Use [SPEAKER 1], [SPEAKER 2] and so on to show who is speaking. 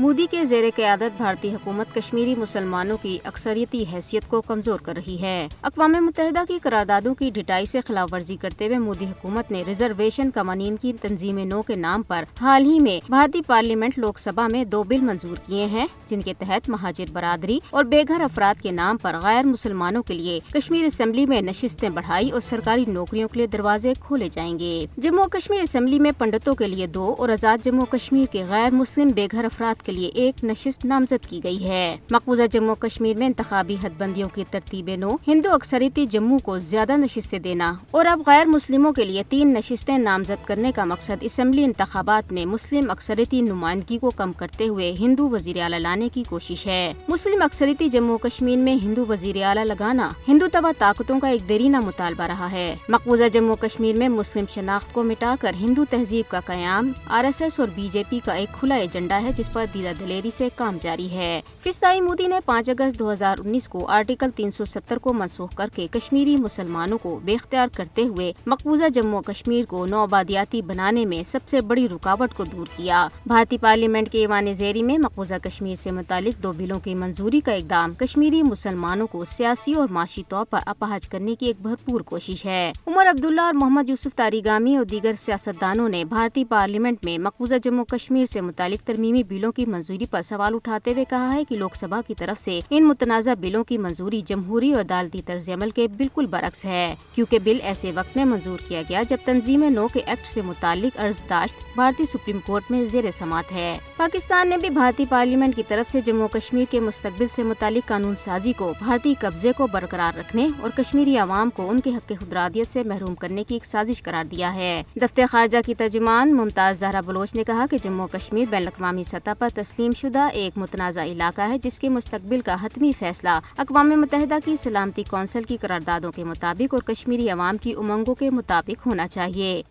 [SPEAKER 1] مودی کے زیر قیادت بھارتی حکومت کشمیری مسلمانوں کی اکثریتی حیثیت کو کمزور کر رہی ہے۔ اقوام متحدہ کی قراردادوں کی ڈٹائی سے خلاف ورزی کرتے ہوئے مودی حکومت نے ریزرویشن قوانین کی تنظیم نو کے نام پر حال ہی میں بھارتی پارلیمنٹ لوک سبھا میں دو بل منظور کیے ہیں، جن کے تحت مہاجر برادری اور بے گھر افراد کے نام پر غیر مسلمانوں کے لیے کشمیر اسمبلی میں نشستیں بڑھائی اور سرکاری نوکریوں کے لیے دروازے کھولے جائیں گے۔ جموں کشمیر اسمبلی میں پنڈتوں کے لیے دو اور آزاد جموں کشمیر کے غیر مسلم بے گھر افراد کے کے لیے ایک نشست نامزد کی گئی ہے۔ مقبوضہ جموں کشمیر میں انتخابی حد بندیوں کی ترتیب نو، ہندو اکثریتی جموں کو زیادہ نشستیں دینا اور اب غیر مسلموں کے لیے تین نشستیں نامزد کرنے کا مقصد اسمبلی انتخابات میں مسلم اکثریتی نمائندگی کو کم کرتے ہوئے ہندو وزیر اعلیٰ لانے کی کوشش ہے۔ مسلم اکثریتی جموں کشمیر میں ہندو وزیر اعلیٰ لگانا ہندو تبا طاقتوں کا ایک دیرینہ مطالبہ رہا ہے۔ مقبوضہ جموں کشمیر میں مسلم شناخت کو مٹا کر ہندو تہذیب کا قیام، آر ایس ایس اور بی جے پی کا ایک کھلا ایجنڈا ہے جس پر دیدہ دلیری سے کام جاری ہے۔ فستائی مودی نے پانچ اگست دو ہزار انیس کو آرٹیکل تین سو ستر کو منسوخ کر کے کشمیری مسلمانوں کو بے اختیار کرتے ہوئے مقبوضہ جموں کشمیر کو نو آبادیاتی بنانے میں سب سے بڑی رکاوٹ کو دور کیا۔ بھارتی پارلیمنٹ کے ایوان زیری میں مقبوضہ کشمیر سے متعلق دو بلوں کی منظوری کا اقدام کشمیری مسلمانوں کو سیاسی اور معاشی طور پر اپہج کرنے کی ایک بھرپور کوشش ہے۔ عمر عبداللہ اور محمد یوسف تاریگامی اور دیگر سیاستدانوں نے بھارتی پارلیمنٹ میں مقبوضہ جموں کشمیر سے متعلق ترمیمی بلوں کی منظوری پر سوال اٹھاتے ہوئے کہا ہے کہ لوک سبھا کی طرف سے ان متنازع بلوں کی منظوری جمہوری اور عدالتی طرز عمل کے بالکل برعکس ہے، کیونکہ بل ایسے وقت میں منظور کیا گیا جب تنظیم نو کے ایکٹ سے متعلق عرض داشت بھارتی سپریم کورٹ میں زیر سماعت ہے۔ پاکستان نے بھی بھارتی پارلیمنٹ کی طرف سے جموں کشمیر کے مستقبل سے متعلق قانون سازی کو، بھارتی قبضے کو برقرار رکھنے اور کشمیری عوام کو ان کے حق خدرادیت سے محروم کرنے کی ایک سازش قرار دیا ہے۔ دفتر خارجہ کی ترجمان ممتاز زہرا بلوچ نے کہا کہ جموں کشمیر بین الاقوامی سطح پر تسلیم شدہ ایک متنازع علاقہ ہے جس کے مستقبل کا حتمی فیصلہ اقوام متحدہ کی سلامتی کونسل کی قراردادوں کے مطابق اور کشمیری عوام کی امنگوں کے مطابق ہونا چاہیے۔